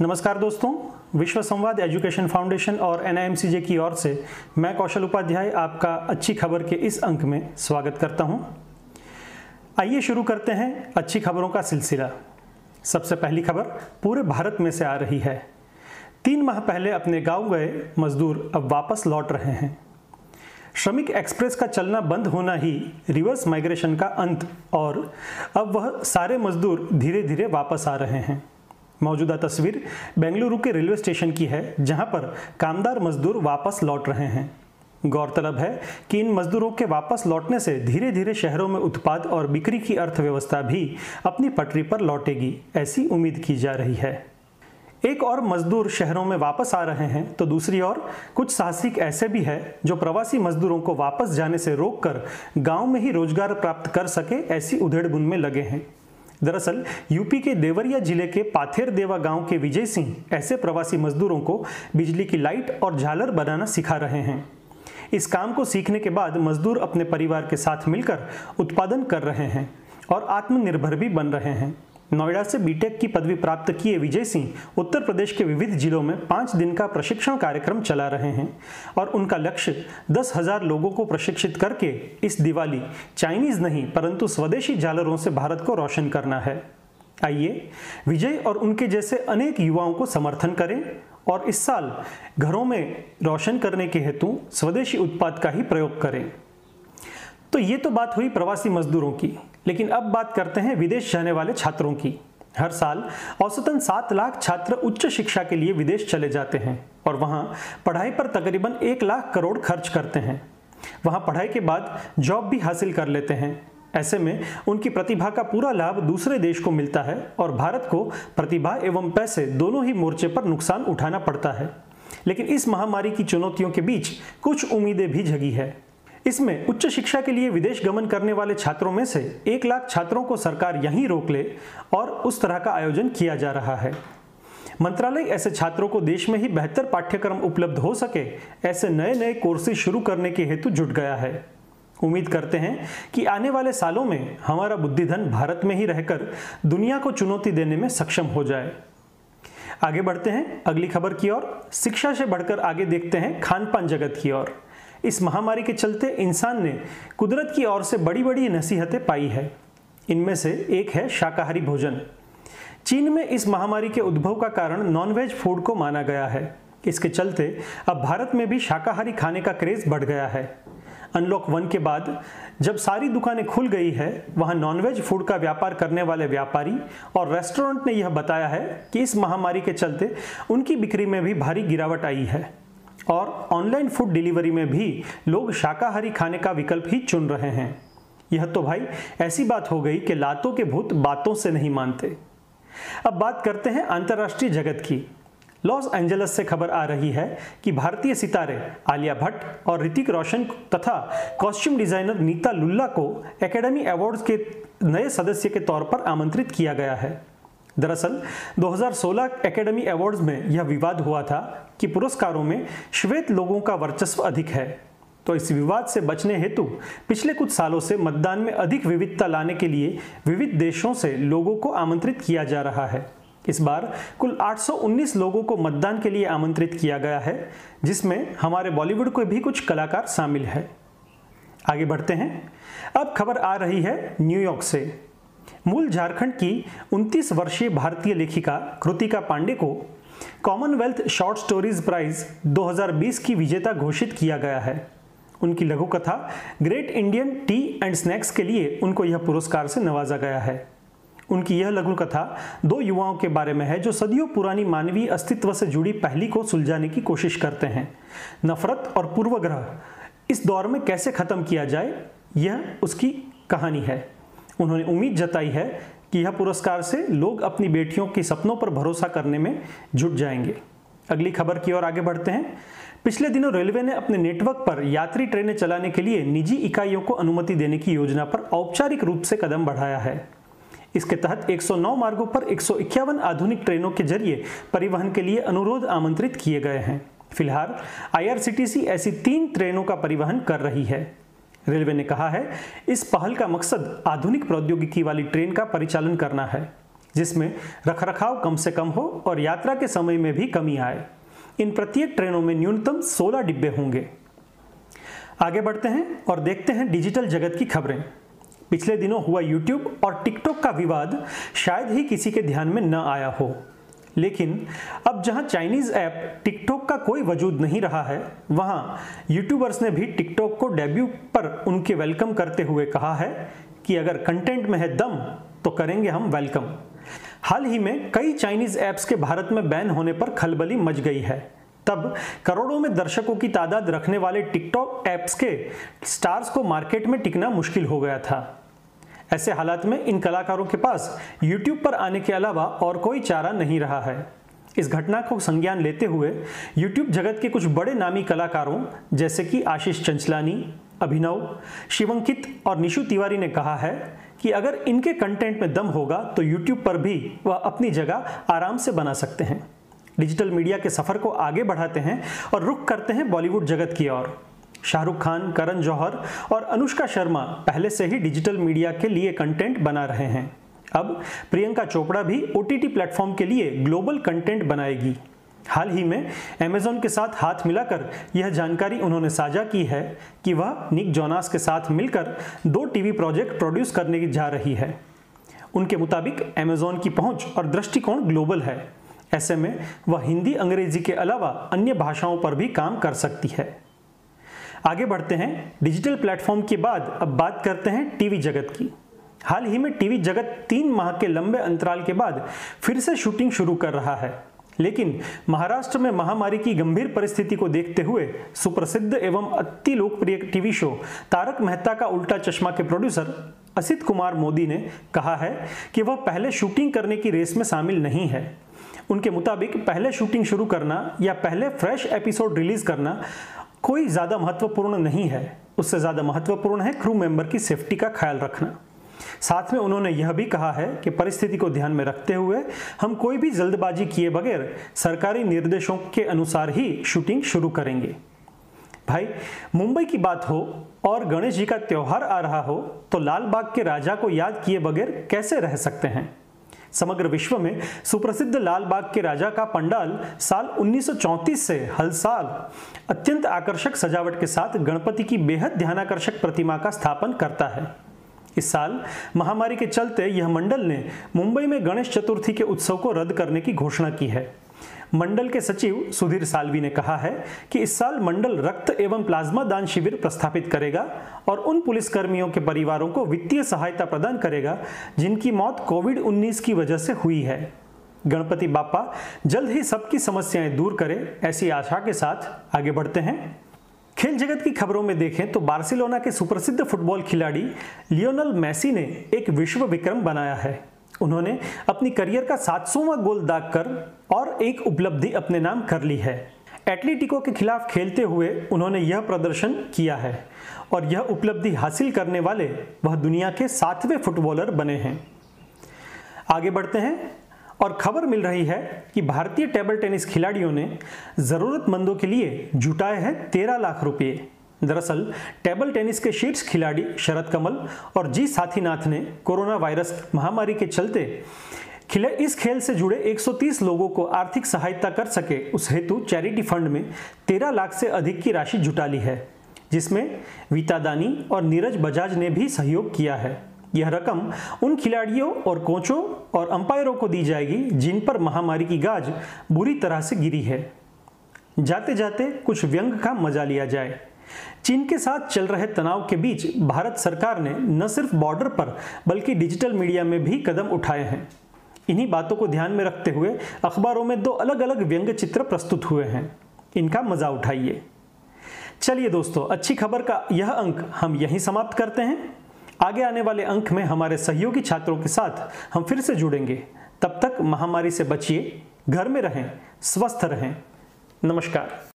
नमस्कार दोस्तों, विश्व संवाद एजुकेशन फाउंडेशन और एन की ओर से मैं कौशल उपाध्याय आपका अच्छी खबर के इस अंक में स्वागत करता हूँ। आइए शुरू करते हैं अच्छी खबरों का सिलसिला। सबसे पहली खबर, पूरे भारत में से आ रही है। तीन माह पहले अपने गाँव गए मजदूर अब वापस लौट रहे हैं। श्रमिक एक्सप्रेस का चलना बंद होना ही रिवर्स माइग्रेशन का अंत और अब वह सारे मजदूर धीरे धीरे वापस आ रहे हैं। मौजूदा तस्वीर बेंगलुरु के रेलवे स्टेशन की है, जहाँ पर कामदार मजदूर वापस लौट रहे हैं। गौरतलब है कि इन मजदूरों के वापस लौटने से धीरे धीरे शहरों में उत्पाद और बिक्री की अर्थव्यवस्था भी अपनी पटरी पर लौटेगी, ऐसी उम्मीद की जा रही है। एक और मजदूर शहरों में वापस आ रहे हैं तो दूसरी ओर कुछ साहसिक ऐसे भी है, जो प्रवासी मजदूरों को वापस जाने से रोककर गाँव में ही रोज़गार प्राप्त कर सके, ऐसी उधेड़ बुन में लगे हैं। दरअसल, यूपी के देवरिया ज़िले के पाथेर देवा गाँव के विजय सिंह ऐसे प्रवासी मजदूरों को बिजली की लाइट और झालर बनाना सिखा रहे हैं। इस काम को सीखने के बाद मजदूर अपने परिवार के साथ मिलकर उत्पादन कर रहे हैं और आत्मनिर्भर भी बन रहे हैं। नोएडा से बीटेक की पदवी प्राप्त किए विजय सिंह उत्तर प्रदेश के विविध जिलों में पाँच दिन का प्रशिक्षण कार्यक्रम चला रहे हैं और उनका लक्ष्य दस हज़ार लोगों को प्रशिक्षित करके इस दिवाली चाइनीज़ नहीं, परंतु स्वदेशी झालरों से भारत को रोशन करना है। आइए, विजय और उनके जैसे अनेक युवाओं को समर्थन करें और इस साल घरों में रोशन करने के हेतु स्वदेशी उत्पाद का ही प्रयोग करें। तो ये तो बात हुई प्रवासी मजदूरों की। लेकिन अब बात करते हैं विदेश जाने वाले छात्रों की। हर साल औसतन सात लाख छात्र उच्च शिक्षा के लिए विदेश चले जाते हैं और वहाँ पढ़ाई पर तकरीबन एक लाख करोड़ खर्च करते हैं। वहाँ पढ़ाई के बाद जॉब भी हासिल कर लेते हैं। ऐसे में उनकी प्रतिभा का पूरा लाभ दूसरे देश को मिलता है और भारत को प्रतिभा एवं पैसे दोनों ही मोर्चे पर नुकसान उठाना पड़ता है। लेकिन इस महामारी की चुनौतियों के बीच कुछ उम्मीदें भी जगी है। इसमें उच्च शिक्षा के लिए विदेश गमन करने वाले छात्रों में से एक लाख छात्रों को सरकार यहीं रोक ले और उस तरह का आयोजन किया जा रहा है। मंत्रालय ऐसे छात्रों को देश में ही बेहतर पाठ्यक्रम उपलब्ध हो सके ऐसे नए नए कोर्सेज शुरू करने के हेतु जुट गया है। उम्मीद करते हैं कि आने वाले सालों में हमारा बुद्धिधन भारत में ही रहकर दुनिया को चुनौती देने में सक्षम हो जाए। आगे बढ़ते हैं, अगली खबर की ओर। शिक्षा से बढ़कर आगे देखते हैं खान पान जगत की ओर। इस महामारी के चलते इंसान ने कुदरत की ओर से बड़ी बड़ी नसीहतें पाई है। इनमें से एक है शाकाहारी भोजन। चीन में इस महामारी के उद्भव का कारण नॉनवेज फ़ूड को माना गया है। इसके चलते अब भारत में भी शाकाहारी खाने का क्रेज बढ़ गया है। अनलॉक वन के बाद जब सारी दुकानें खुल गई है, वहाँ नॉनवेज फ़ूड का व्यापार करने वाले व्यापारी और रेस्टोरेंट ने यह बताया है कि इस महामारी के चलते उनकी बिक्री में भी भारी गिरावट आई है। और ऑनलाइन फ़ूड डिलीवरी में भी लोग शाकाहारी खाने का विकल्प ही चुन रहे हैं। यह तो भाई ऐसी बात हो गई कि लातों के भूत बातों से नहीं मानते। अब बात करते हैं अंतर्राष्ट्रीय जगत की। लॉस एंजलस से खबर आ रही है कि भारतीय सितारे आलिया भट्ट और ऋतिक रोशन तथा कॉस्ट्यूम डिज़ाइनर नीता लुल्ला को एकेडमी अवार्ड्स के नए सदस्य के तौर पर आमंत्रित किया गया है। दरअसल 2016 एकेडमी अवार्ड्स में यह विवाद हुआ था कि पुरस्कारों में श्वेत लोगों का वर्चस्व अधिक है। तो इस विवाद से बचने हेतु पिछले कुछ सालों से मतदान में अधिक विविधता लाने के लिए विविध देशों से लोगों को आमंत्रित किया जा रहा है। इस बार कुल 819 लोगों को मतदान के लिए आमंत्रित किया गया है, जिसमें हमारे बॉलीवुड के भी कुछ कलाकार शामिल है। आगे बढ़ते हैं। अब खबर आ रही है न्यूयॉर्क से। मूल झारखंड की 29 वर्षीय भारतीय लेखिका कृतिका पांडे को कॉमनवेल्थ शॉर्ट स्टोरीज प्राइज 2020 की विजेता घोषित किया गया है। उनकी लघु कथा great Indian tea and snacks के लिए उनको यह पुरस्कार से नवाजा गया है। उनकी यह लघु कथा दो युवाओं के बारे में है जो सदियों पुरानी मानवीय अस्तित्व से जुड़ी पहली को सुलझाने की कोशिश करते हैं। नफरत और पूर्वग्रह, इस दौर में कैसे खत्म किया जाए, यह उसकी कहानी है। उन्होंने उम्मीद जताई है कि यह पुरस्कार से लोग अपनी बेटियों के सपनों पर भरोसा करने में जुट जाएँगे। अगली खबर की ओर आगे बढ़ते हैं। पिछले दिनों रेलवे ने अपने नेटवर्क पर यात्री ट्रेनें चलाने के लिए निजी इकाइयों को अनुमति देने की योजना पर औपचारिक रूप से कदम बढ़ाया है। इसके तहत 109 मार्गों पर एक सौ इक्यावन आधुनिक ट्रेनों के ज़रिए परिवहन के लिए अनुरोध आमंत्रित किए गए हैं। फ़िलहाल आईआरसीटीसी ऐसी तीन ट्रेनों का परिवहन कर रही है। रेलवे ने कहा है, इस पहल का मकसद आधुनिक प्रौद्योगिकी वाली ट्रेन का परिचालन करना है, जिसमें रखरखाव कम से कम हो और यात्रा के समय में भी कमी आए। इन प्रत्येक ट्रेनों में न्यूनतम 16 डिब्बे होंगे। आगे बढ़ते हैं और देखते हैं डिजिटल जगत की खबरें। पिछले दिनों हुआ यूट्यूब और टिकटॉक का विवाद शायद ही किसी के ध्यान में न आया हो। लेकिन अब जहाँ चाइनीज़ ऐप टिकटॉक का कोई वजूद नहीं रहा है, वहाँ यूट्यूबर्स ने भी टिकटॉक को डेब्यू पर उनके वेलकम करते हुए कहा है कि अगर कंटेंट में है दम तो करेंगे हम वेलकम हाल ही में कई चाइनीज़ ऐप्स के भारत में बैन होने पर खलबली मच गई है। तब करोड़ों में दर्शकों की तादाद रखने वाले टिकटॉक ऐप्स के स्टार्स को मार्केट में टिकना मुश्किल हो गया था। ऐसे हालात में इन कलाकारों के पास YouTube पर आने के अलावा और कोई चारा नहीं रहा है। इस घटना को संज्ञान लेते हुए YouTube जगत के कुछ बड़े नामी कलाकारों जैसे कि आशीष चंचलानी, अभिनव, शिवंकित और निशु तिवारी ने कहा है कि अगर इनके कंटेंट में दम होगा तो YouTube पर भी वह अपनी जगह आराम से बना सकते हैं। डिजिटल मीडिया के सफ़र को आगे बढ़ाते हैं और रुख करते हैं बॉलीवुड जगत की ओर। शाहरुख खान, करण जौहर और अनुष्का शर्मा पहले से ही डिजिटल मीडिया के लिए कंटेंट बना रहे हैं। अब प्रियंका चोपड़ा भी ओ टी प्लेटफॉर्म के लिए ग्लोबल कंटेंट बनाएगी। हाल ही में अमेजोन के साथ हाथ मिलाकर यह जानकारी उन्होंने साझा की है कि वह निक जोनास के साथ मिलकर दो टीवी प्रोजेक्ट प्रोड्यूस करने जा रही है। उनके मुताबिक अमेजोन की पहुँच और दृष्टिकोण ग्लोबल है। ऐसे में वह हिंदी अंग्रेज़ी के अलावा अन्य भाषाओं पर भी काम कर सकती है। आगे बढ़ते हैं। डिजिटल प्लेटफॉर्म के बाद अब बात करते हैं टीवी जगत की। हाल ही में टीवी जगत तीन माह के लंबे अंतराल के बाद फिर से शूटिंग शुरू कर रहा है। लेकिन महाराष्ट्र में महामारी की गंभीर परिस्थिति को देखते हुए सुप्रसिद्ध एवं अति लोकप्रिय टीवी शो तारक मेहता का उल्टा चश्मा के प्रोड्यूसर असित कुमार मोदी ने कहा है कि वह पहले शूटिंग करने की रेस में शामिल नहीं है। उनके मुताबिक पहले शूटिंग शुरू करना या पहले फ्रेश एपिसोड रिलीज़ करना कोई ज़्यादा महत्वपूर्ण नहीं है। उससे ज़्यादा महत्वपूर्ण है क्रू मेंबर की सेफ्टी का ख्याल रखना। साथ में उन्होंने यह भी कहा है कि परिस्थिति को ध्यान में रखते हुए हम कोई भी जल्दबाजी किए बगैर सरकारी निर्देशों के अनुसार ही शूटिंग शुरू करेंगे। भाई, मुंबई की बात हो और गणेश जी का त्यौहार आ रहा हो तो लाल बाग के राजा को याद किए बगैर कैसे रह सकते हैं? समग्र विश्व में सुप्रसिद्ध लाल बाग के राजा का पंडाल साल 1934 से हर साल अत्यंत आकर्षक सजावट के साथ गणपति की बेहद ध्यानाकर्षक प्रतिमा का स्थापन करता है। इस साल महामारी के चलते यह मंडल ने मुंबई में गणेश चतुर्थी के उत्सव को रद्द करने की घोषणा की है। मंडल के सचिव सुधीर सालवी ने कहा है कि इस साल मंडल रक्त एवं प्लाज्मा दान शिविर प्रस्थापित करेगा और उन पुलिस कर्मियों के परिवारों को वित्तीय सहायता प्रदान करेगा जिनकी मौत कोविड 19 की वजह से हुई है। गणपति बापा जल्द ही सबकी समस्याएँ दूर करें, ऐसी आशा के साथ आगे बढ़ते हैं। खेल जगत की खबरों में देखें तो बार्सिलोना के सुप्रसिद्ध फुटबॉल खिलाड़ी लियोनल मैसी ने एक विश्व विक्रम बनाया है। उन्होंने अपनी करियर का सातसोवा गोल दागकर और एक उपलब्धि अपने नाम कर ली है। एटलीटिको के खिलाफ खेलते हुए उन्होंने यह प्रदर्शन किया है और यह उपलब्धि हासिल करने वाले वह दुनिया के सातवें फुटबॉलर बने हैं। आगे बढ़ते हैं और खबर मिल रही है कि भारतीय टेबल टेनिस खिलाड़ियों ने ज़रूरतमंदों के लिए जुटाए हैं तेरह लाख रुपए। दरअसल, टेबल टेनिस के शीर्ष खिलाड़ी शरद कमल और जी साथीनाथ ने कोरोना वायरस महामारी के चलते खिले इस खेल से जुड़े 130 लोगों को आर्थिक सहायता कर सके उस हेतु चैरिटी फंड में 13 लाख से अधिक की राशि जुटा ली है, जिसमें वीता दानी और नीरज बजाज ने भी सहयोग किया है। यह रकम उन खिलाड़ियों और कोचों और अंपायरों को दी जाएगी जिन पर महामारी की गाज बुरी तरह से गिरी है। जाते जाते कुछ व्यंग का मज़ा लिया जाए। चीन के साथ चल रहे तनाव के बीच भारत सरकार ने न सिर्फ़ बॉर्डर पर बल्कि डिजिटल मीडिया में भी कदम उठाए हैं। इन्हीं बातों को ध्यान में रखते हुए अखबारों में दो अलग अलग व्यंग्य चित्र प्रस्तुत हुए हैं। इनका मज़ा उठाइए। चलिए दोस्तों, अच्छी खबर का यह अंक हम यहीं समाप्त करते हैं। आगे आने वाले अंक में हमारे सहयोगी छात्रों के साथ हम फिर से जुड़ेंगे। तब तक महामारी से बचिए, घर में रहें, स्वस्थ रहें। नमस्कार।